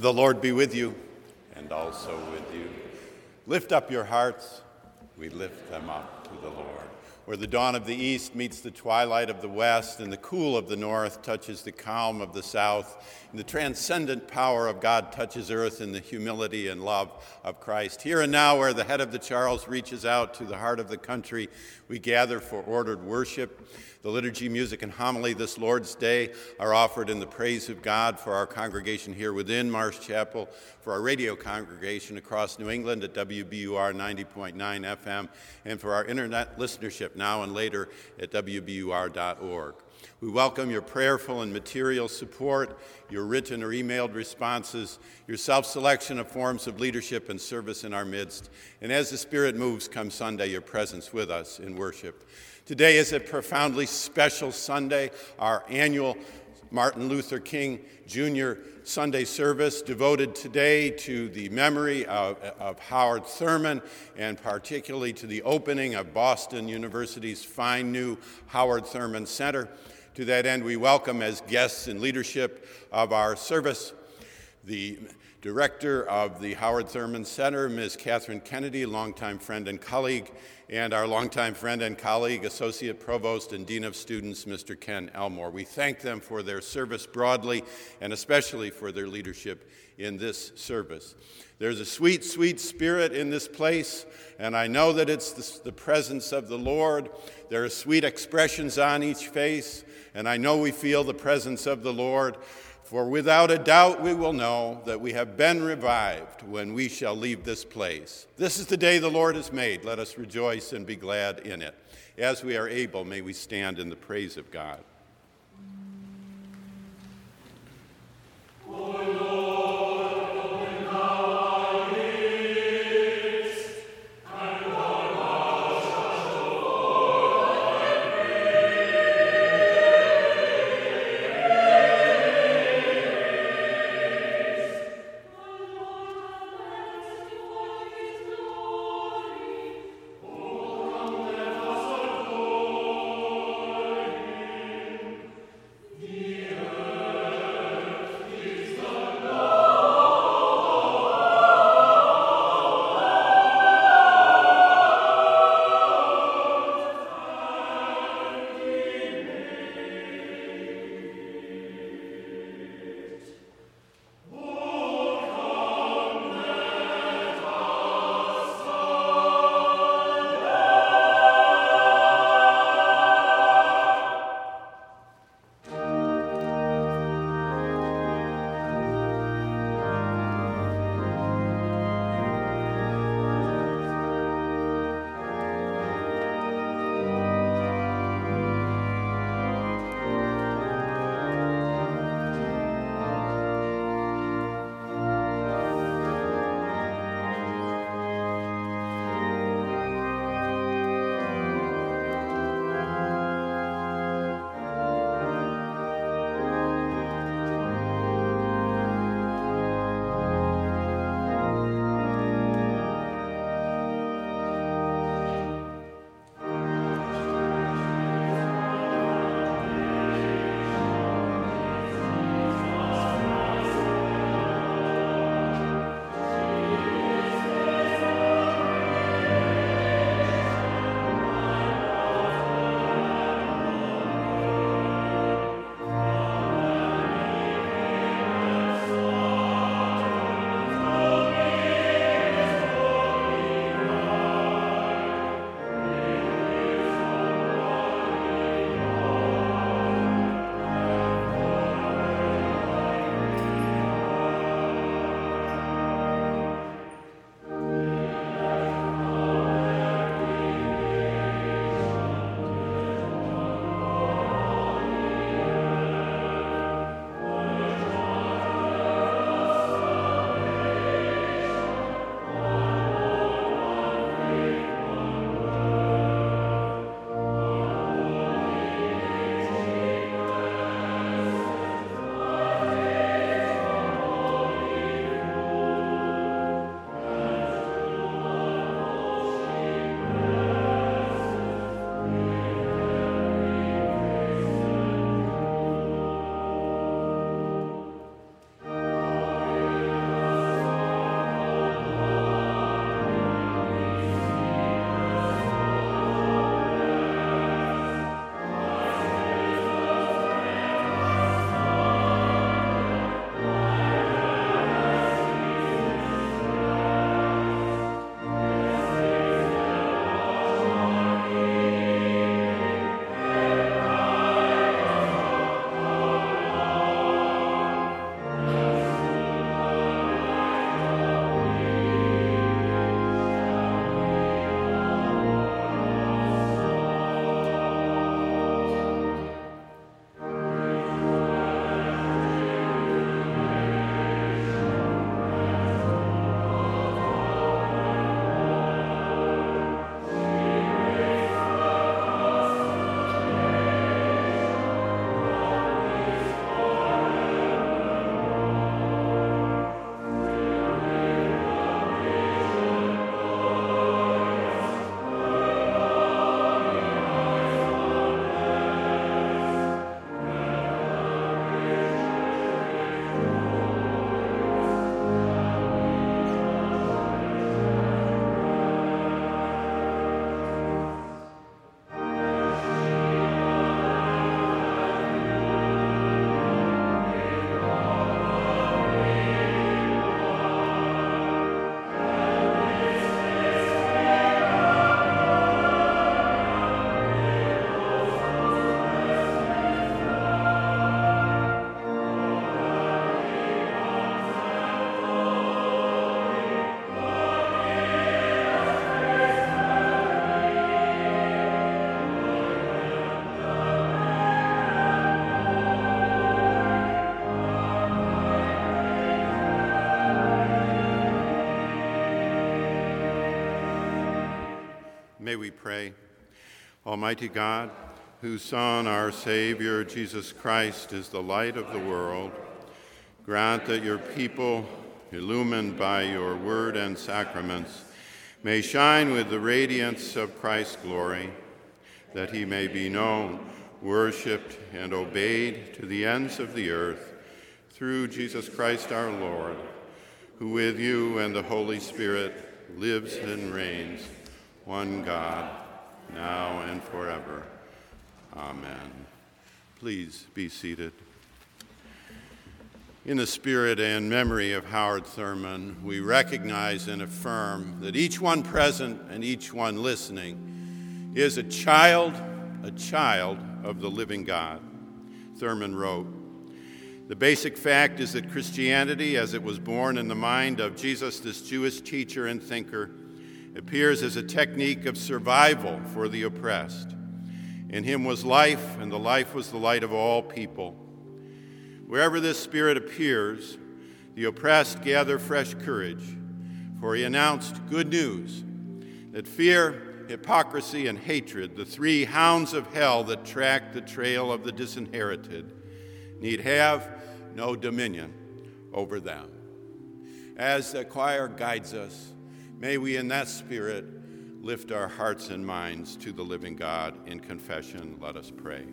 The Lord be with you and also with you. Lift up your hearts. We lift them up to the Lord. Where the dawn of the east meets the twilight of the west, and the cool of the north touches the calm of the south, and the transcendent power of God touches earth in the humility and love of Christ. Here and now, where the head of the Charles reaches out to the heart of the country, we gather for ordered worship. The liturgy, music, and homily this Lord's Day are offered in the praise of God for our congregation here within Marsh Chapel, for our radio congregation across New England at WBUR 90.9 FM, and for our internet listenership now and later at WBUR.org. We welcome your prayerful and material support, your written or emailed responses, your self selection of forms of leadership and service in our midst. And as the Spirit moves, come Sunday, your presence with us in worship. Today is a profoundly special Sunday, our annual Martin Luther King Jr. Sunday service devoted today to the memory of, of, Howard Thurman and particularly to the opening of Boston University's fine new Howard Thurman Center. To that end, we welcome as guests in leadership of our service the director of the Howard Thurman Center, Ms. Catherine Kennedy, longtime friend and colleague, and our longtime friend and colleague, Associate Provost and Dean of Students, Mr. Ken Elmore. We thank them for their service broadly and especially for their leadership in this service. There's a sweet, sweet spirit in this place, and I know that it's the, presence of the Lord. There are sweet expressions on each face, and I know we feel the presence of the Lord. For without a doubt we will know that we have been revived when we shall leave this place. This is the day the Lord has made. Let us rejoice and be glad in it. As we are able, may we stand in the praise of God. Pray. Almighty God, whose Son, our Savior, Jesus Christ, is the light of the world, grant that your people, illumined by your word and sacraments, may shine with the radiance of Christ's glory, that he may be known, worshiped, and obeyed to the ends of the earth, through Jesus Christ our Lord, who with you and the Holy Spirit lives and reigns, one God, now and forever. Amen. Please be seated. In the spirit and memory of Howard Thurman, we recognize and affirm that each one present and each one listening is a child, a child of the living God. Thurman wrote, the basic fact is that Christianity, as it was born in the mind of Jesus, this Jewish teacher and thinker, appears as a technique of survival for the oppressed. In him was life, and the life was the light of all people. Wherever this spirit appears, the oppressed gather fresh courage, for he announced good news that fear, hypocrisy, and hatred, the three hounds of hell that track the trail of the disinherited, need have no dominion over them. As the choir guides us, may we in that spirit lift our hearts and minds to the living God in confession. Let us pray.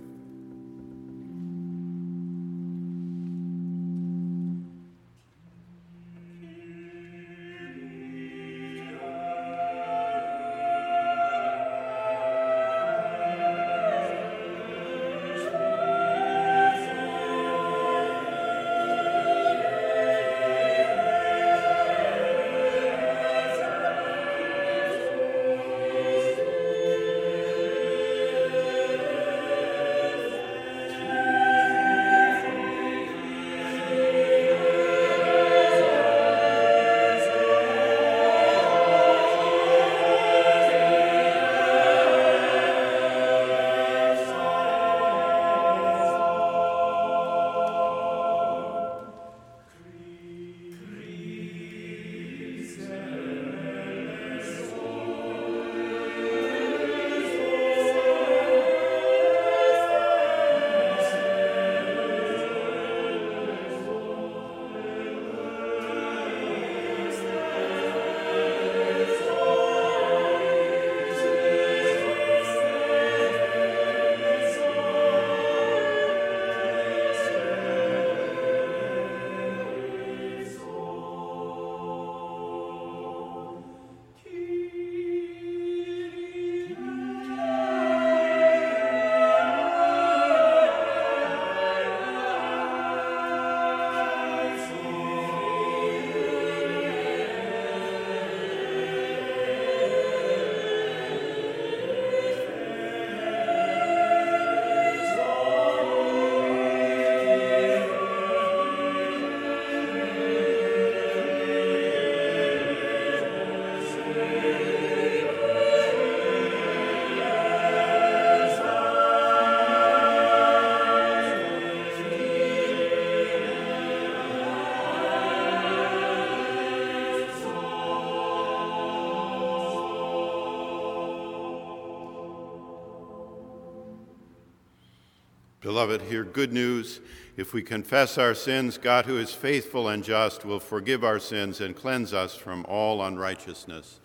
Beloved, hear good news. If we confess our sins, God, who is faithful and just, will forgive our sins and cleanse us from all unrighteousness.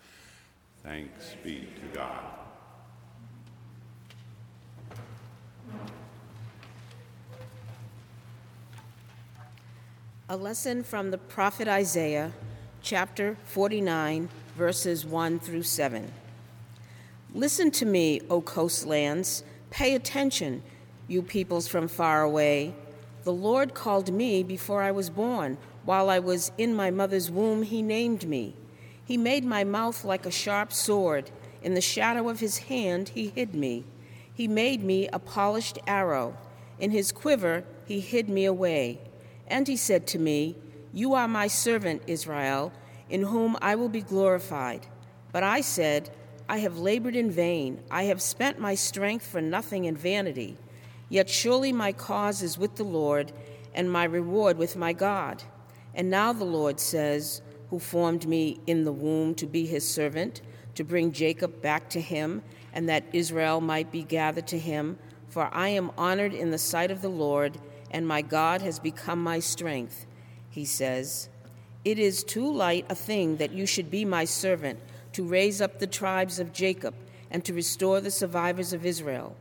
Thanks be to God. A lesson from the prophet Isaiah, chapter 49, verses 1 through 7. Listen to me, O coastlands. Pay attention you peoples from far away. The Lord called me before I was born. While I was in my mother's womb, He named me. He made my mouth like a sharp sword. In the shadow of His hand, He hid me. He made me a polished arrow. In His quiver, He hid me away. And He said to me, You are my servant, Israel, in whom I will be glorified. But I said, I have labored in vain. I have spent my strength for nothing in vanity. Yet surely my cause is with the Lord, and my reward with my God. And now the Lord says, who formed me in the womb to be his servant, to bring Jacob back to him, and that Israel might be gathered to him. For I am honored in the sight of the Lord, and my God has become my strength. He says, It is too light a thing that you should be my servant, to raise up the tribes of Jacob, and to restore the survivors of Israel.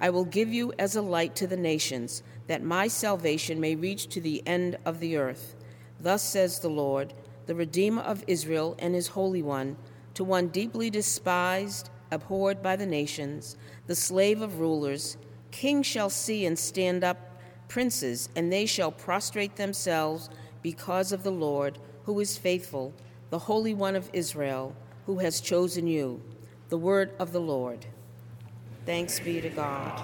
I will give you as a light to the nations, that my salvation may reach to the end of the earth. Thus says the Lord, the Redeemer of Israel and his Holy One to one deeply despised, abhorred by the nations, the slave of rulers, kings shall see and stand up, princes, and they shall prostrate themselves because of the Lord, who is faithful, the Holy One of Israel, who has chosen you. The word of the Lord. Thanks be to God.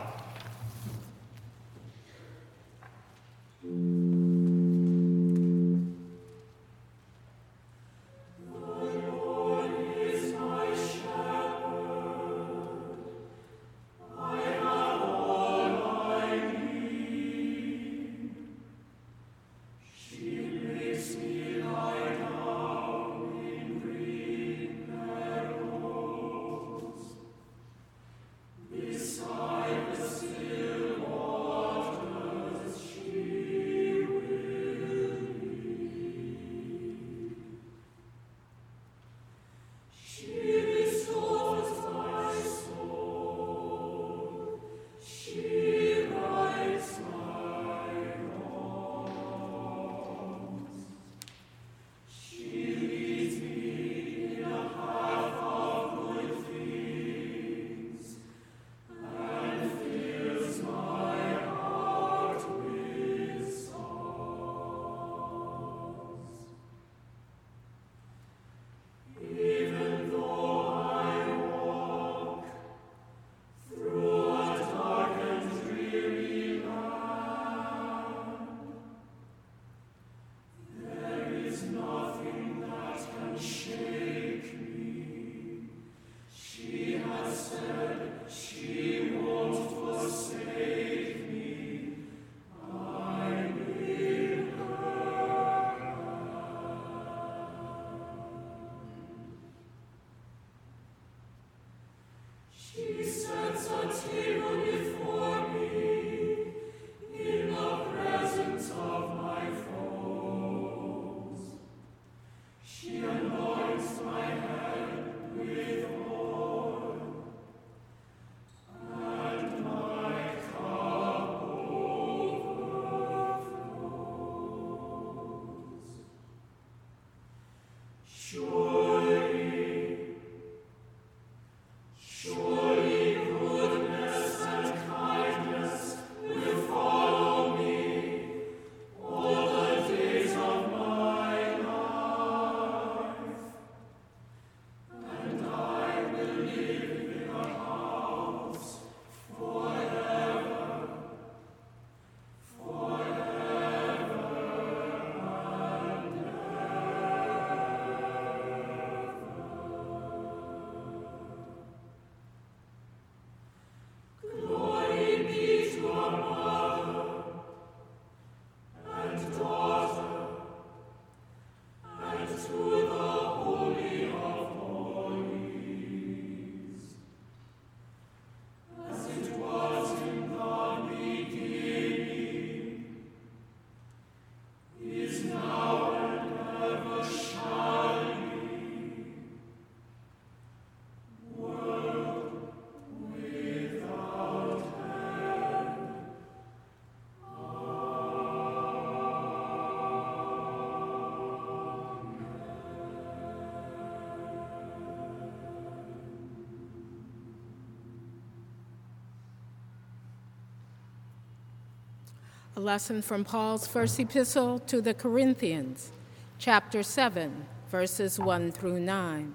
Lesson from Paul's first epistle to the Corinthians, chapter 7, verses 1 through 9.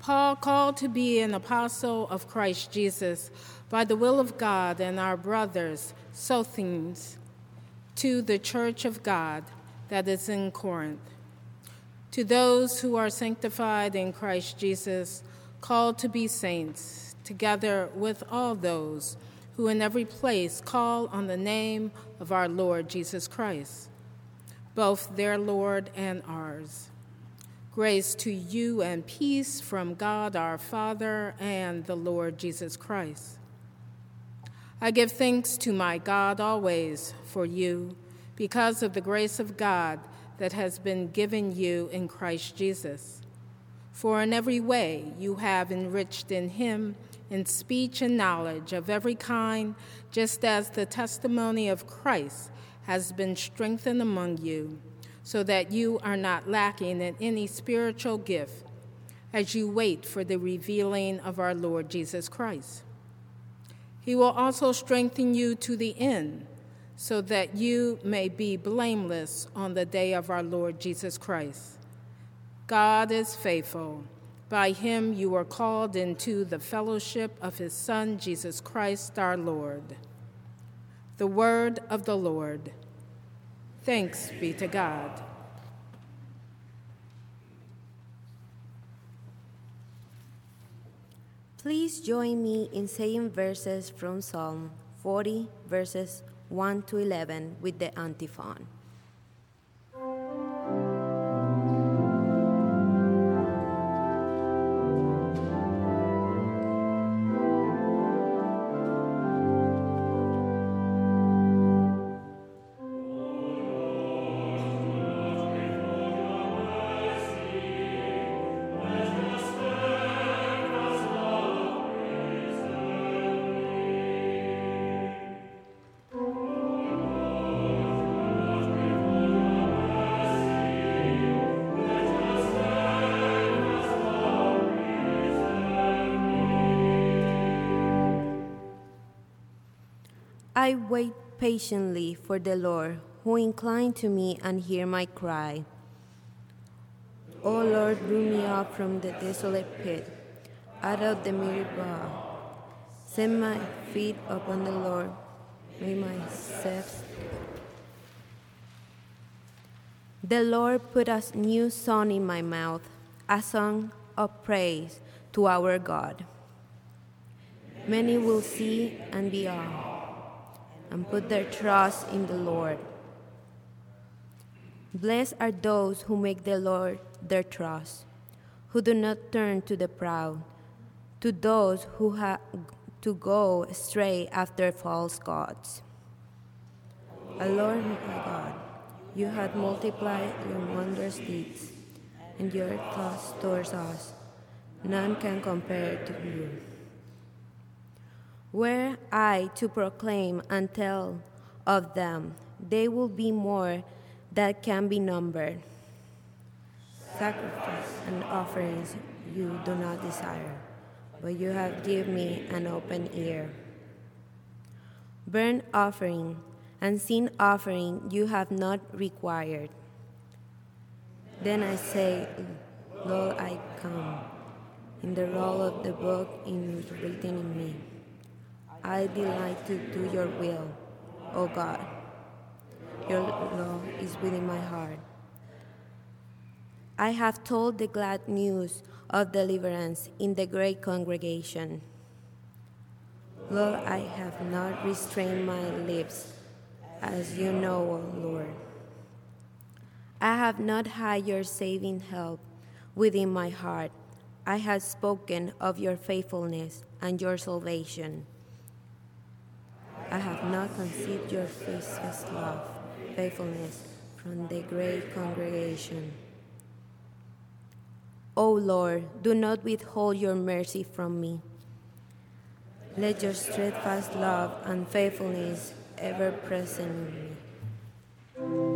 Paul, called to be an apostle of Christ Jesus by the will of God, and our brothers, Sosthenes, to the church of God that is in Corinth. To those who are sanctified in Christ Jesus, called to be saints, together with all those who in every place call on the name of our Lord Jesus Christ, both their Lord and ours. Grace to you and peace from God our Father and the Lord Jesus Christ. I give thanks to my God always for you because of the grace of God that has been given you in Christ Jesus. For in every way you have enriched in him in speech and knowledge of every kind, just as the testimony of Christ has been strengthened among you so that you are not lacking in any spiritual gift as you wait for the revealing of our Lord Jesus Christ. He will also strengthen you to the end, so that you may be blameless on the day of our Lord Jesus Christ. God is faithful. By him you are called into the fellowship of his Son, Jesus Christ our Lord. The word of the Lord. Thanks be to God. Please join me in saying verses from Psalm 40, verses 1 to 11, with the antiphon. Wait patiently for the Lord, who incline to me and hear my cry. O Lord, bring me up from the desolate pit, out of the Meribah. Set my feet upon the Lord, may my steps. The Lord put a new song in my mouth, a song of praise to our God. Many will see and be awed and put their trust in the Lord. Blessed are those who make the Lord their trust, who do not turn to the proud, to those who have to go astray after false gods. O Lord my God, you have multiplied your wondrous deeds, and your thoughts towards us none can compare to you. Were I to proclaim and tell of them, they will be more that can be numbered. Sacrifice and offerings you do not desire, but you have given me an open ear. Burnt offering and sin offering you have not required. Then I say, Lord, I come. In the roll of the book is written in me. I delight to do your will, O God. Your law is within my heart. I have told the glad news of deliverance in the great congregation. Lord, I have not restrained my lips, as you know, O Lord. I have not hid your saving help within my heart. I have spoken of your faithfulness and your salvation. I have not conceived your faceless love, faithfulness from the great congregation. O Lord, do not withhold your mercy from me. Let your steadfast love and faithfulness ever present in me.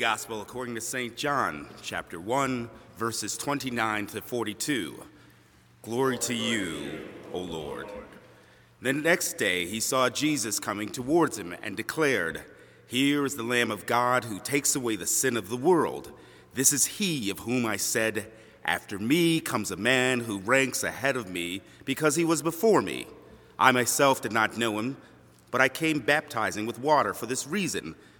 Gospel according to St. John, chapter 1, verses 29 to 42. Glory to you, O Lord. The next day he saw Jesus coming towards him and declared, Here is the Lamb of God who takes away the sin of the world. This is he of whom I said, After me comes a man who ranks ahead of me because he was before me. I myself did not know him, but I came baptizing with water for this reason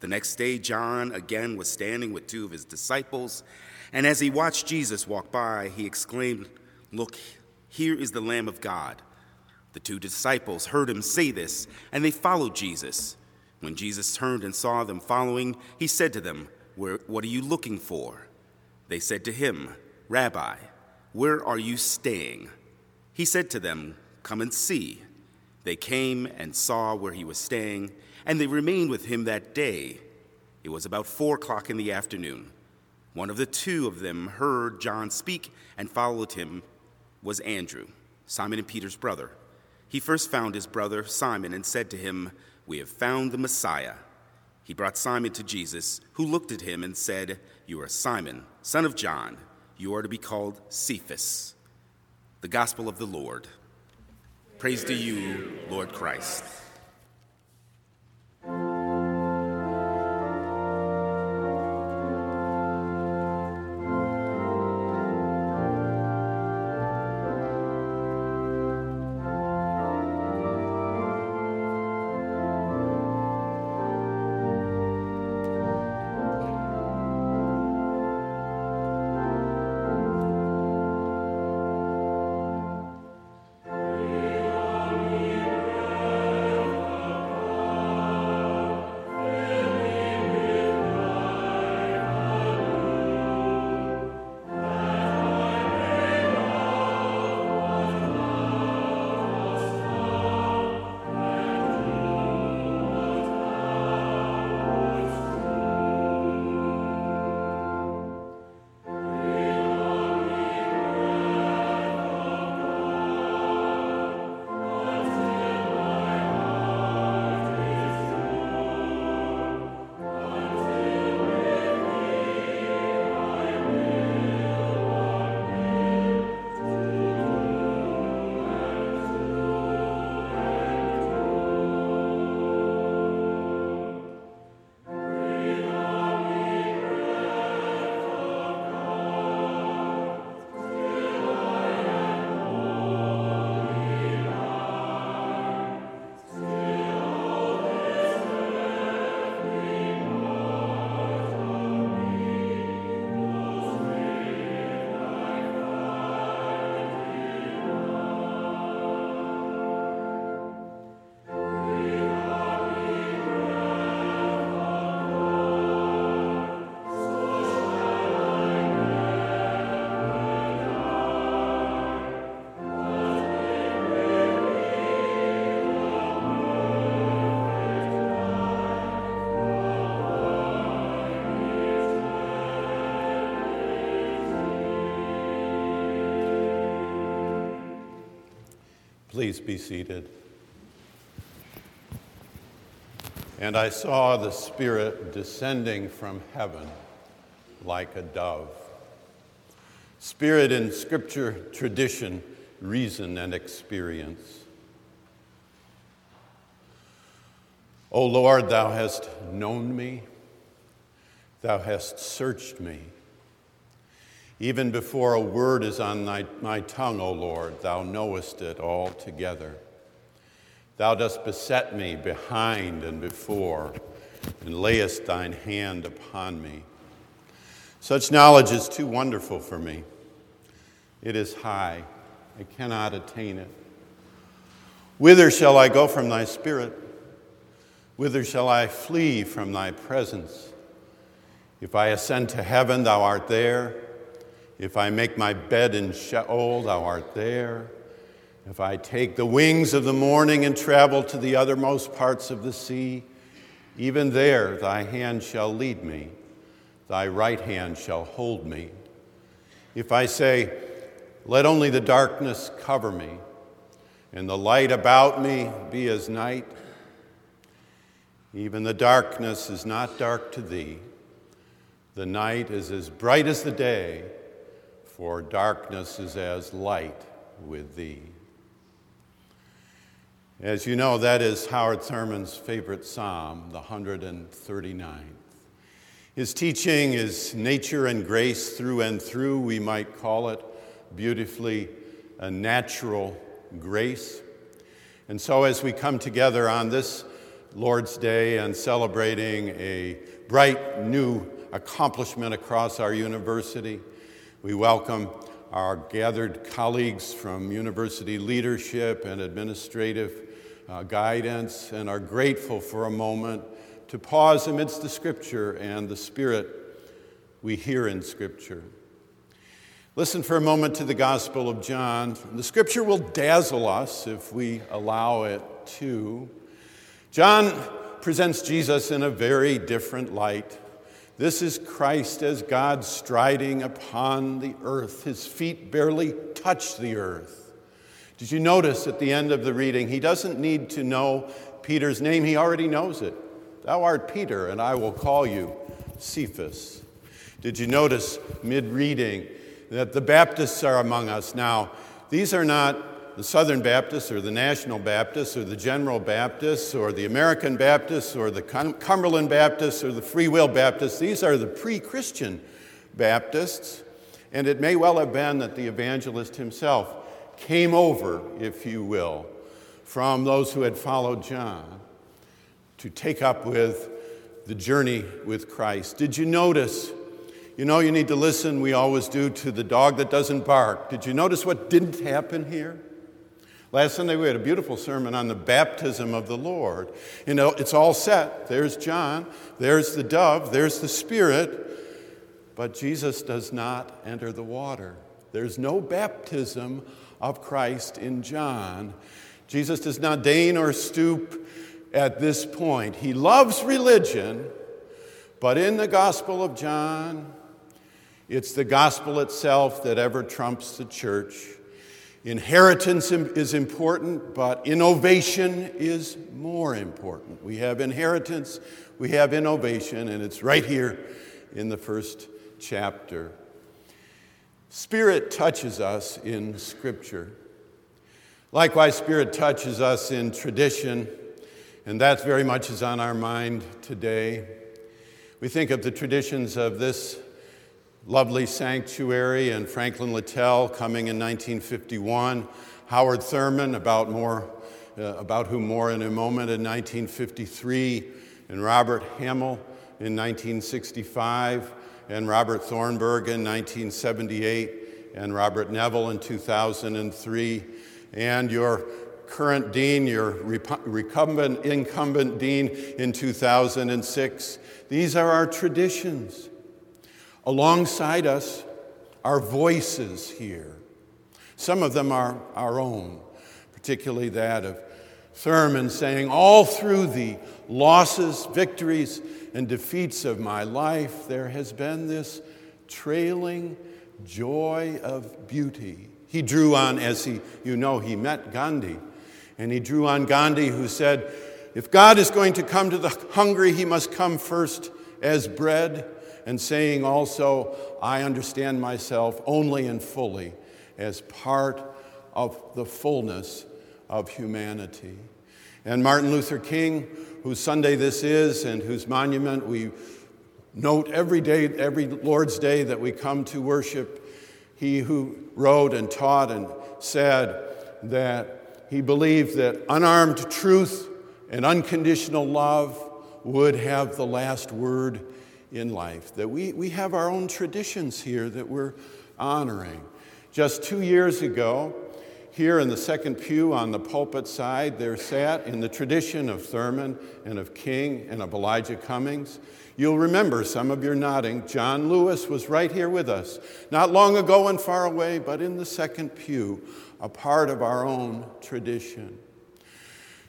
The next day, John again was standing with two of his disciples, and as he watched Jesus walk by, he exclaimed, Look, here is the Lamb of God. The two disciples heard him say this, and they followed Jesus. When Jesus turned and saw them following, he said to them, What are you looking for? They said to him, Rabbi, where are you staying? He said to them, Come and see. They came and saw where he was staying and they remained with him that day. It was about four o'clock in the afternoon. One of the two of them heard John speak and followed him was Andrew, Simon and Peter's brother. He first found his brother Simon and said to him, We have found the Messiah. He brought Simon to Jesus, who looked at him and said, You are Simon, son of John. You are to be called Cephas. The Gospel of the Lord. Praise to you, Lord Christ. Please be seated. And I saw the Spirit descending from heaven like a dove. Spirit in Scripture, tradition, reason, and experience. O Lord, thou hast known me, thou hast searched me. Even before a word is on thy, my tongue, O Lord, thou knowest it altogether. Thou dost beset me behind and before, and layest thine hand upon me. Such knowledge is too wonderful for me. It is high, I cannot attain it. Whither shall I go from thy spirit? Whither shall I flee from thy presence? If I ascend to heaven, thou art there. If I make my bed in Sheol, oh, thou art there. If I take the wings of the morning and travel to the uttermost parts of the sea, even there thy hand shall lead me, thy right hand shall hold me. If I say, Let only the darkness cover me, and the light about me be as night, even the darkness is not dark to thee. The night is as bright as the day, for darkness is as light with thee. As you know, that is Howard Thurman's favorite psalm, the 139th. His teaching is nature and grace through and through, we might call it beautifully a natural grace. And so, as we come together on this Lord's Day and celebrating a bright new accomplishment across our university. We welcome our gathered colleagues from university leadership and administrative uh, guidance and are grateful for a moment to pause amidst the scripture and the spirit we hear in scripture. Listen for a moment to the Gospel of John. The scripture will dazzle us if we allow it to. John presents Jesus in a very different light. This is Christ as God striding upon the earth. His feet barely touch the earth. Did you notice at the end of the reading, he doesn't need to know Peter's name, he already knows it. Thou art Peter, and I will call you Cephas. Did you notice mid reading that the Baptists are among us now? These are not the Southern Baptists or the National Baptists or the General Baptists or the American Baptists or the Cumberland Baptists or the Free Will Baptists. These are the pre Christian Baptists. And it may well have been that the evangelist himself came over, if you will, from those who had followed John to take up with the journey with Christ. Did you notice? You know, you need to listen, we always do, to the dog that doesn't bark. Did you notice what didn't happen here? Last Sunday, we had a beautiful sermon on the baptism of the Lord. You know, it's all set. There's John, there's the dove, there's the Spirit, but Jesus does not enter the water. There's no baptism of Christ in John. Jesus does not deign or stoop at this point. He loves religion, but in the Gospel of John, it's the gospel itself that ever trumps the church. Inheritance is important, but innovation is more important. We have inheritance, we have innovation, and it's right here in the first chapter. Spirit touches us in Scripture. Likewise, Spirit touches us in tradition, and that very much is on our mind today. We think of the traditions of this lovely sanctuary and Franklin Littell coming in 1951. Howard Thurman, about, more, uh, about whom more in a moment, in 1953. And Robert Hamill in 1965. And Robert Thornburg in 1978. And Robert Neville in 2003. And your current dean, your recumbent, incumbent dean in 2006. These are our traditions. Alongside us are voices here. Some of them are our own, particularly that of Thurman saying, All through the losses, victories, and defeats of my life, there has been this trailing joy of beauty. He drew on, as he, you know, he met Gandhi, and he drew on Gandhi, who said, If God is going to come to the hungry, he must come first as bread and saying also, I understand myself only and fully as part of the fullness of humanity. And Martin Luther King, whose Sunday this is and whose monument we note every day, every Lord's Day that we come to worship, he who wrote and taught and said that he believed that unarmed truth and unconditional love would have the last word in life, that we, we have our own traditions here that we're honoring. Just two years ago, here in the second pew on the pulpit side, there sat in the tradition of Thurman and of King and of Elijah Cummings. You'll remember, some of your nodding, John Lewis was right here with us, not long ago and far away, but in the second pew, a part of our own tradition.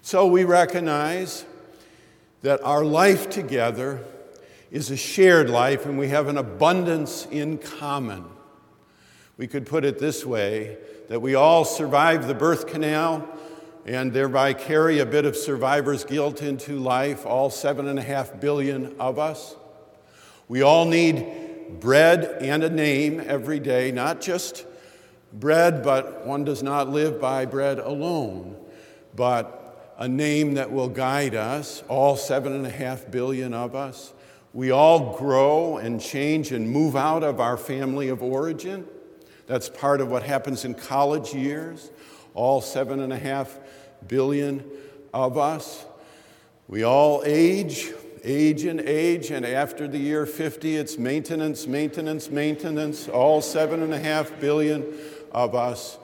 So we recognize that our life together is a shared life and we have an abundance in common. We could put it this way that we all survive the birth canal and thereby carry a bit of survivor's guilt into life, all seven and a half billion of us. We all need bread and a name every day, not just bread, but one does not live by bread alone, but a name that will guide us, all seven and a half billion of us. We all grow and change and move out of our family of origin. That's part of what happens in college years, all seven and a half billion of us. We all age, age and age, and after the year 50, it's maintenance, maintenance, maintenance, all seven and a half billion of us.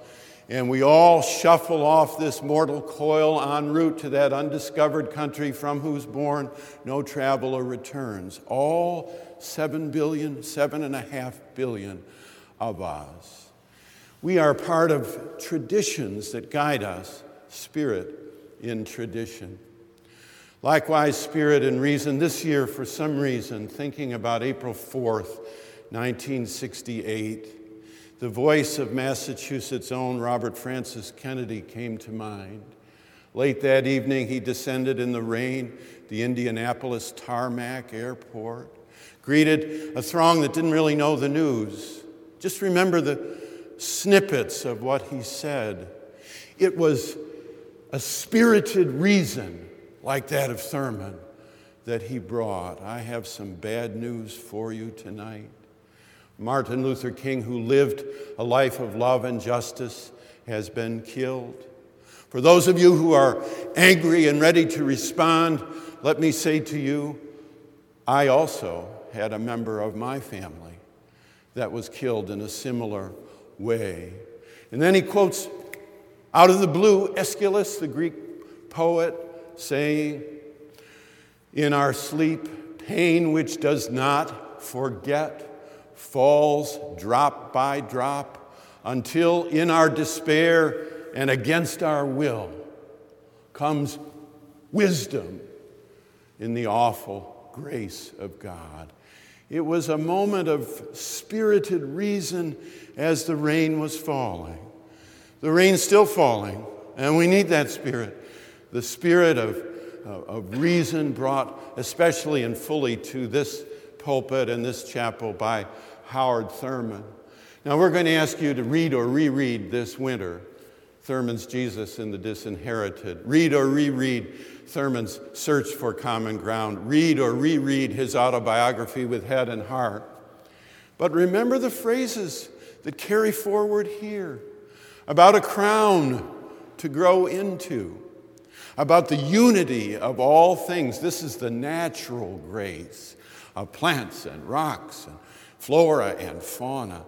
And we all shuffle off this mortal coil en route to that undiscovered country from whose bourne no traveler returns. All seven billion, seven and a half billion of us. We are part of traditions that guide us, spirit in tradition. Likewise, spirit and reason. This year, for some reason, thinking about April 4th, 1968, the voice of Massachusetts' own Robert Francis Kennedy came to mind. Late that evening, he descended in the rain, the Indianapolis tarmac airport, greeted a throng that didn't really know the news. Just remember the snippets of what he said. It was a spirited reason like that of Thurman that he brought. I have some bad news for you tonight. Martin Luther King, who lived a life of love and justice, has been killed. For those of you who are angry and ready to respond, let me say to you, I also had a member of my family that was killed in a similar way. And then he quotes out of the blue Aeschylus, the Greek poet, saying, In our sleep, pain which does not forget falls drop by drop until in our despair and against our will comes wisdom in the awful grace of God. It was a moment of spirited reason as the rain was falling. The rain's still falling, and we need that spirit. The spirit of, of reason brought especially and fully to this pulpit and this chapel by Howard Thurman. Now, we're going to ask you to read or reread this winter Thurman's Jesus and the Disinherited. Read or reread Thurman's Search for Common Ground. Read or reread his autobiography with head and heart. But remember the phrases that carry forward here about a crown to grow into, about the unity of all things. This is the natural grace of plants and rocks and flora and fauna.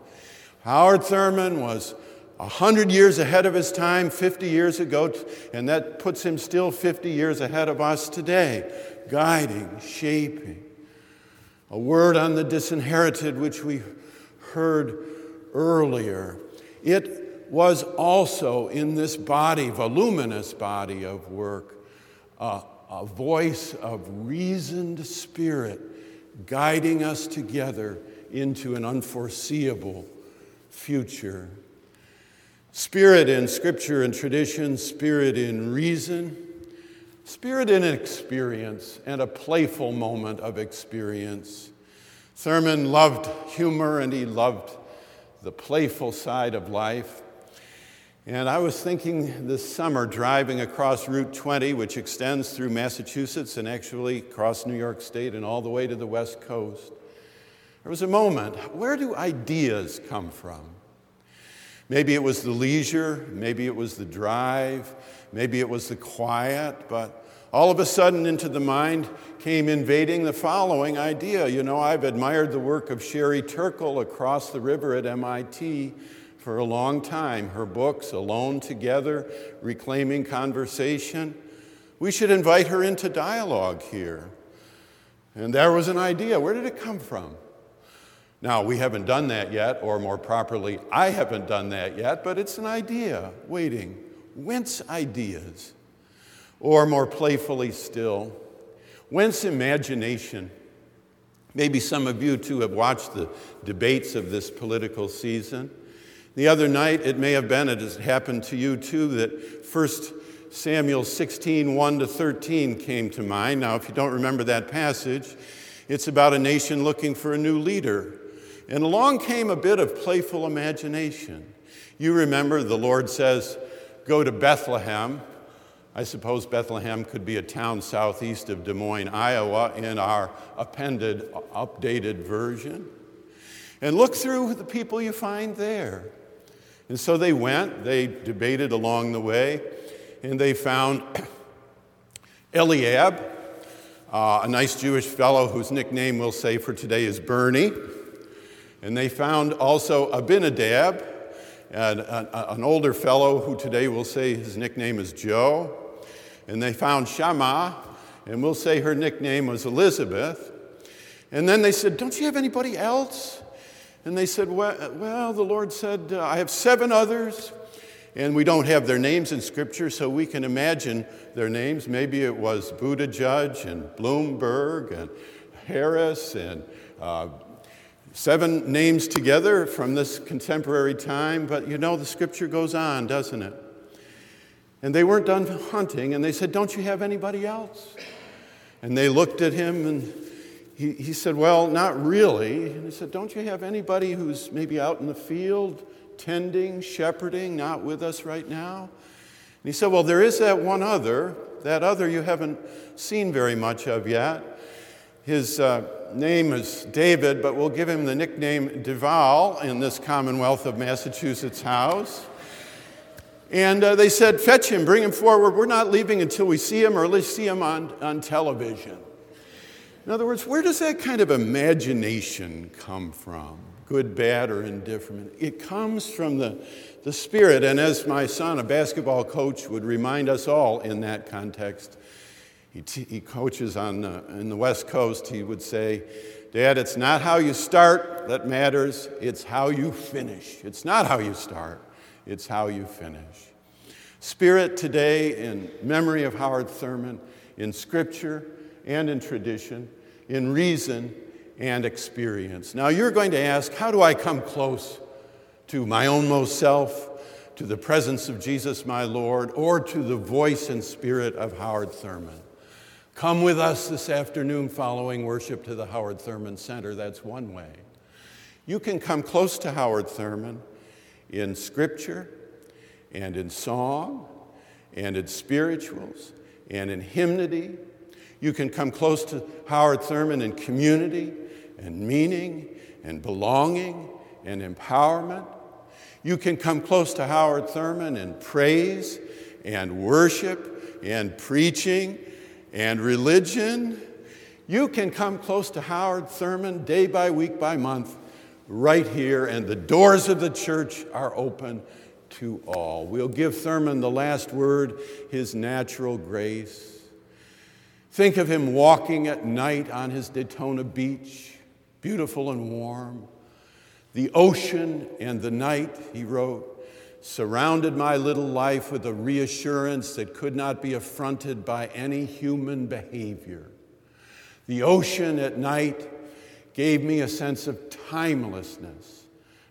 Howard Thurman was 100 years ahead of his time 50 years ago, and that puts him still 50 years ahead of us today, guiding, shaping. A word on the disinherited, which we heard earlier. It was also in this body, voluminous body of work, uh, a voice of reasoned spirit guiding us together into an unforeseeable future. Spirit in scripture and tradition, spirit in reason, spirit in experience, and a playful moment of experience. Thurman loved humor and he loved the playful side of life. And I was thinking this summer driving across Route 20, which extends through Massachusetts and actually across New York State and all the way to the West Coast. There was a moment where do ideas come from? Maybe it was the leisure, maybe it was the drive, maybe it was the quiet, but all of a sudden into the mind came invading the following idea. You know, I've admired the work of Sherry Turkle across the river at MIT for a long time. Her books, Alone Together, Reclaiming Conversation. We should invite her into dialogue here. And there was an idea. Where did it come from? Now, we haven't done that yet, or more properly, I haven't done that yet, but it's an idea waiting. Whence ideas? Or more playfully still, whence imagination? Maybe some of you too have watched the debates of this political season. The other night, it may have been, it has happened to you too, that 1 Samuel 16, 1 to 13 came to mind. Now, if you don't remember that passage, it's about a nation looking for a new leader. And along came a bit of playful imagination. You remember the Lord says, Go to Bethlehem. I suppose Bethlehem could be a town southeast of Des Moines, Iowa, in our appended, updated version. And look through the people you find there. And so they went, they debated along the way, and they found Eliab, uh, a nice Jewish fellow whose nickname we'll say for today is Bernie. And they found also Abinadab, and an older fellow who today we'll say his nickname is Joe. And they found Shammah, and we'll say her nickname was Elizabeth. And then they said, Don't you have anybody else? And they said, Well, well the Lord said, uh, I have seven others. And we don't have their names in Scripture, so we can imagine their names. Maybe it was Buttigieg and Bloomberg and Harris and uh, Seven names together from this contemporary time, but you know, the scripture goes on, doesn't it? And they weren't done hunting, and they said, Don't you have anybody else? And they looked at him, and he, he said, Well, not really. And he said, Don't you have anybody who's maybe out in the field, tending, shepherding, not with us right now? And he said, Well, there is that one other. That other you haven't seen very much of yet. His uh, name is David, but we'll give him the nickname Deval in this Commonwealth of Massachusetts house. And uh, they said, Fetch him, bring him forward. We're not leaving until we see him or at least see him on, on television. In other words, where does that kind of imagination come from? Good, bad, or indifferent? It comes from the, the Spirit. And as my son, a basketball coach, would remind us all in that context, he, t- he coaches on the, in the West Coast. He would say, Dad, it's not how you start that matters, it's how you finish. It's not how you start, it's how you finish. Spirit today, in memory of Howard Thurman, in scripture and in tradition, in reason and experience. Now, you're going to ask, how do I come close to my own most self, to the presence of Jesus, my Lord, or to the voice and spirit of Howard Thurman? Come with us this afternoon following worship to the Howard Thurman Center. That's one way. You can come close to Howard Thurman in scripture and in song and in spirituals and in hymnody. You can come close to Howard Thurman in community and meaning and belonging and empowerment. You can come close to Howard Thurman in praise and worship and preaching and religion, you can come close to Howard Thurman day by week by month right here, and the doors of the church are open to all. We'll give Thurman the last word, his natural grace. Think of him walking at night on his Daytona beach, beautiful and warm. The ocean and the night, he wrote, surrounded my little life with a reassurance that could not be affronted by any human behavior. The ocean at night gave me a sense of timelessness,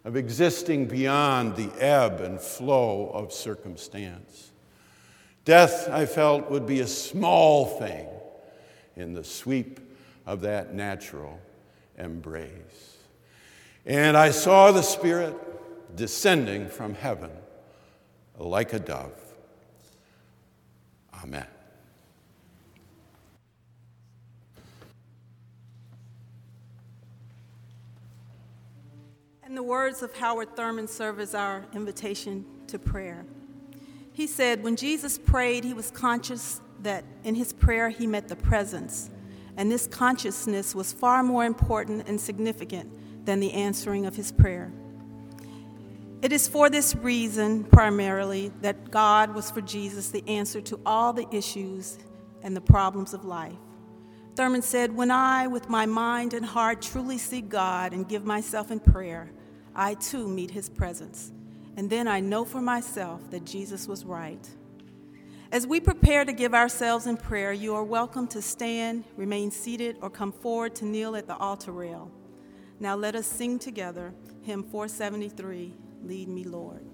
of existing beyond the ebb and flow of circumstance. Death, I felt, would be a small thing in the sweep of that natural embrace. And I saw the Spirit descending from heaven like a dove. Amen. And the words of Howard Thurman serve as our invitation to prayer. He said, When Jesus prayed, he was conscious that in his prayer he met the presence, and this consciousness was far more important and significant than the answering of his prayer. It is for this reason, primarily, that God was for Jesus the answer to all the issues and the problems of life. Thurman said, When I, with my mind and heart, truly seek God and give myself in prayer, I too meet his presence. And then I know for myself that Jesus was right. As we prepare to give ourselves in prayer, you are welcome to stand, remain seated, or come forward to kneel at the altar rail. Now let us sing together hymn 473 Lead Me, Lord.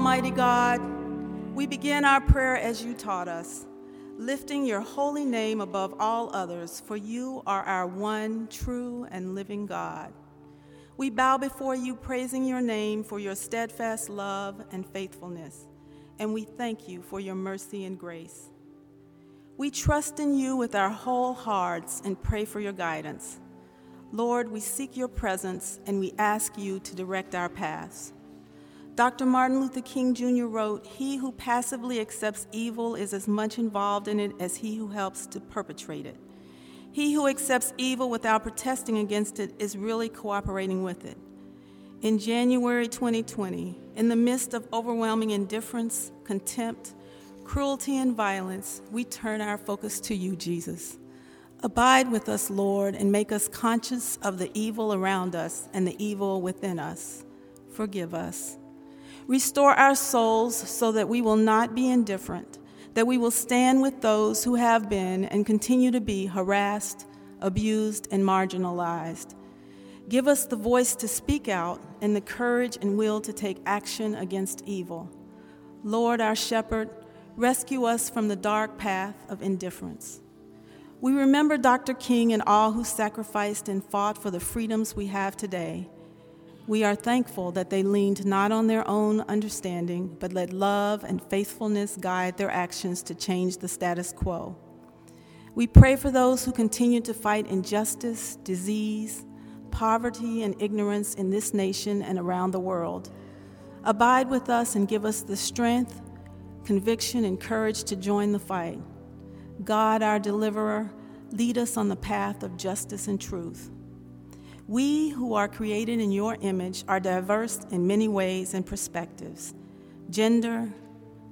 Almighty God, we begin our prayer as you taught us, lifting your holy name above all others, for you are our one true and living God. We bow before you, praising your name for your steadfast love and faithfulness, and we thank you for your mercy and grace. We trust in you with our whole hearts and pray for your guidance. Lord, we seek your presence and we ask you to direct our paths. Dr. Martin Luther King Jr. wrote, He who passively accepts evil is as much involved in it as he who helps to perpetrate it. He who accepts evil without protesting against it is really cooperating with it. In January 2020, in the midst of overwhelming indifference, contempt, cruelty, and violence, we turn our focus to you, Jesus. Abide with us, Lord, and make us conscious of the evil around us and the evil within us. Forgive us. Restore our souls so that we will not be indifferent, that we will stand with those who have been and continue to be harassed, abused, and marginalized. Give us the voice to speak out and the courage and will to take action against evil. Lord, our shepherd, rescue us from the dark path of indifference. We remember Dr. King and all who sacrificed and fought for the freedoms we have today. We are thankful that they leaned not on their own understanding, but let love and faithfulness guide their actions to change the status quo. We pray for those who continue to fight injustice, disease, poverty, and ignorance in this nation and around the world. Abide with us and give us the strength, conviction, and courage to join the fight. God, our deliverer, lead us on the path of justice and truth. We who are created in your image are diverse in many ways and perspectives gender,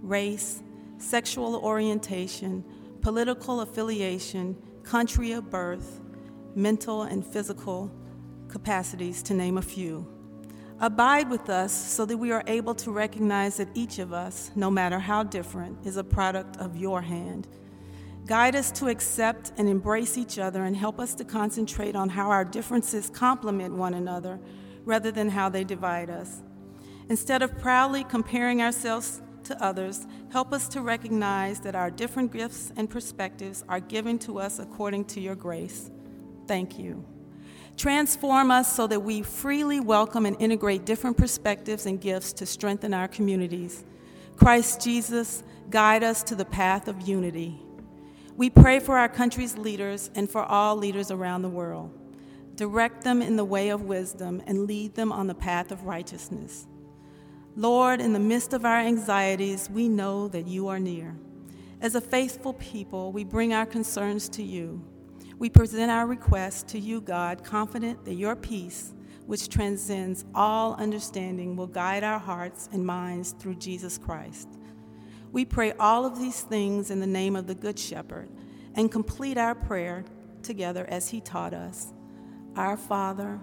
race, sexual orientation, political affiliation, country of birth, mental and physical capacities, to name a few. Abide with us so that we are able to recognize that each of us, no matter how different, is a product of your hand Guide us to accept and embrace each other and help us to concentrate on how our differences complement one another rather than how they divide us. Instead of proudly comparing ourselves to others, help us to recognize that our different gifts and perspectives are given to us according to your grace. Thank you. Transform us so that we freely welcome and integrate different perspectives and gifts to strengthen our communities. Christ Jesus, guide us to the path of unity. We pray for our country's leaders and for all leaders around the world. Direct them in the way of wisdom and lead them on the path of righteousness. Lord, in the midst of our anxieties, we know that you are near. As a faithful people, we bring our concerns to you. We present our requests to you, God, confident that your peace, which transcends all understanding, will guide our hearts and minds through Jesus Christ. We pray all of these things in the name of the Good Shepherd and complete our prayer together as he taught us. Our Father,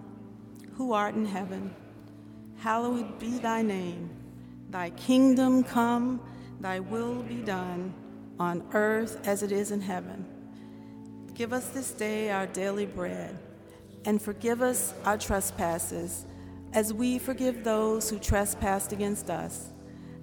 who art in heaven, hallowed be thy name. Thy kingdom come, thy will be done, on earth as it is in heaven. Give us this day our daily bread, and forgive us our trespasses, as we forgive those who trespass against us.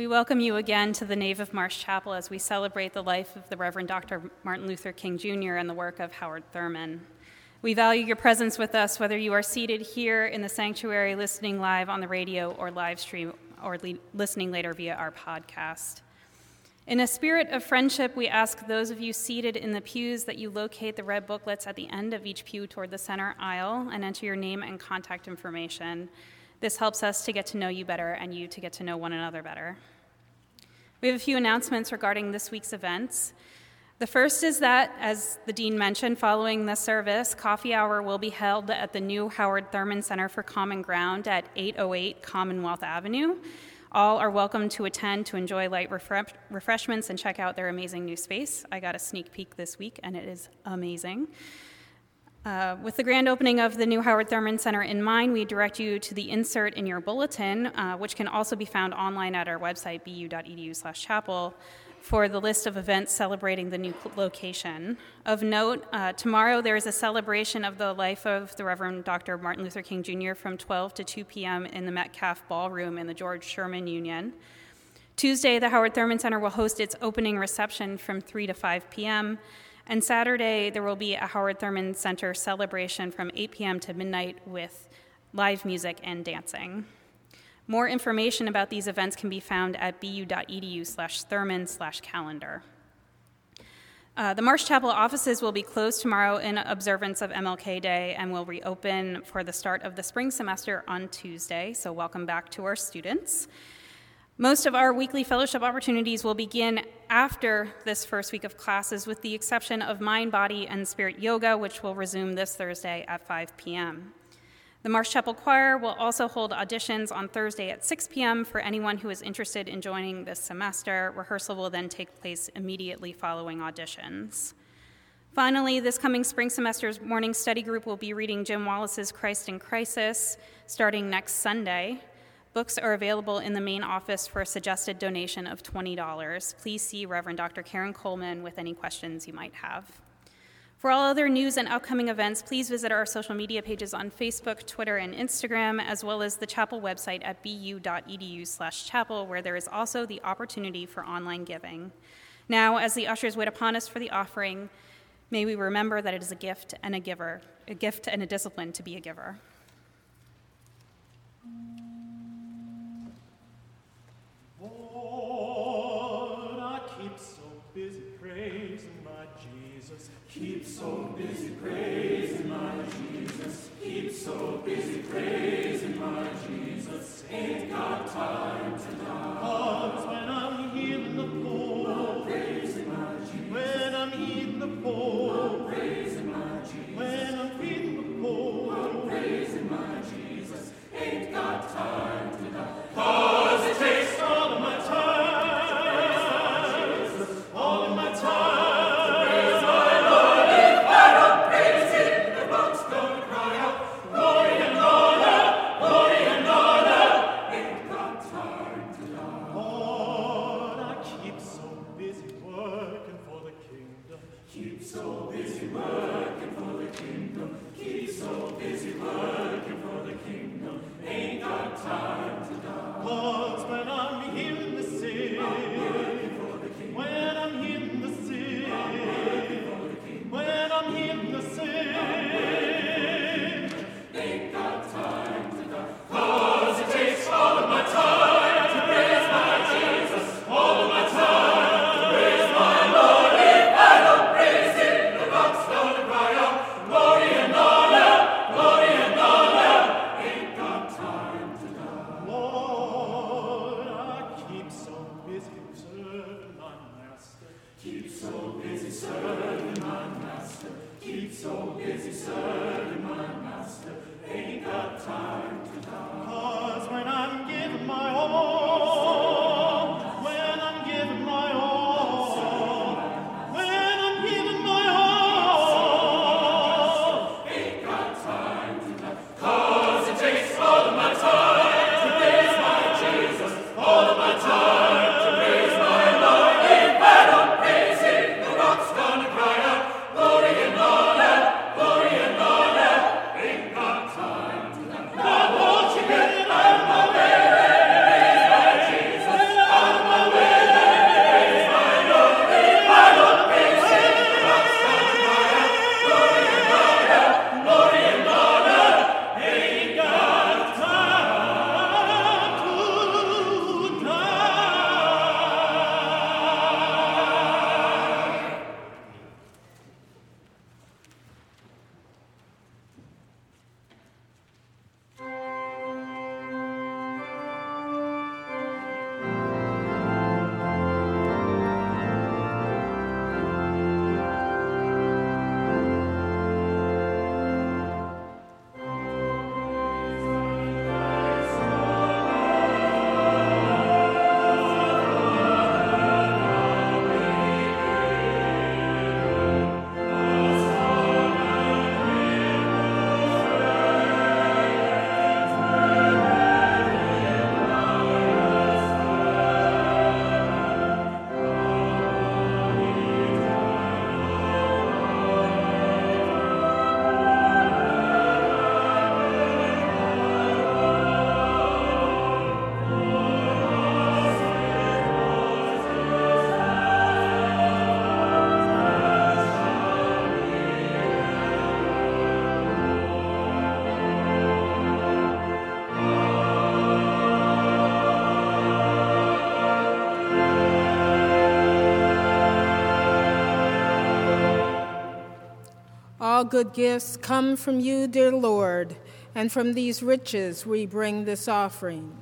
We welcome you again to the nave of Marsh Chapel as we celebrate the life of the Reverend Dr. Martin Luther King Jr. and the work of Howard Thurman. We value your presence with us, whether you are seated here in the sanctuary, listening live on the radio, or live stream, or le- listening later via our podcast. In a spirit of friendship, we ask those of you seated in the pews that you locate the red booklets at the end of each pew toward the center aisle and enter your name and contact information. This helps us to get to know you better and you to get to know one another better. We have a few announcements regarding this week's events. The first is that, as the Dean mentioned, following the service, coffee hour will be held at the new Howard Thurman Center for Common Ground at 808 Commonwealth Avenue. All are welcome to attend to enjoy light refresh- refreshments and check out their amazing new space. I got a sneak peek this week, and it is amazing. Uh, with the grand opening of the new Howard Thurman Center in mind, we direct you to the insert in your bulletin, uh, which can also be found online at our website, bu.edu/chapel, for the list of events celebrating the new location. Of note, uh, tomorrow there is a celebration of the life of the Reverend Dr. Martin Luther King Jr. from 12 to 2 p.m. in the Metcalf Ballroom in the George Sherman Union. Tuesday, the Howard Thurman Center will host its opening reception from 3 to 5 p.m. And Saturday, there will be a Howard Thurman Center celebration from 8 p.m. to midnight with live music and dancing. More information about these events can be found at bu.edu slash thurman slash calendar. Uh, the Marsh Chapel offices will be closed tomorrow in observance of MLK Day and will reopen for the start of the spring semester on Tuesday, so welcome back to our students. Most of our weekly fellowship opportunities will begin after this first week of classes, with the exception of Mind, Body, and Spirit Yoga, which will resume this Thursday at 5 p.m. The Marsh Chapel Choir will also hold auditions on Thursday at 6 p.m. for anyone who is interested in joining this semester. Rehearsal will then take place immediately following auditions. Finally, this coming spring semester's morning study group will be reading Jim Wallis's Christ in Crisis starting next Sunday. Books are available in the main office for a suggested donation of $20. Please see Reverend Dr. Karen Coleman with any questions you might have. For all other news and upcoming events, please visit our social media pages on Facebook, Twitter, and Instagram, as well as the chapel website at bu.edu/chapel, where there is also the opportunity for online giving. Now, as the ushers wait upon us for the offering, may we remember that it is a gift and a giver, a gift and a discipline to be a giver. We've got time. good gifts come from you, dear Lord, and from these riches we bring this offering.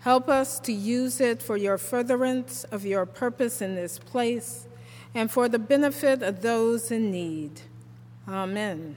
Help us to use it for your furtherance of your purpose in this place and for the benefit of those in need. Amen.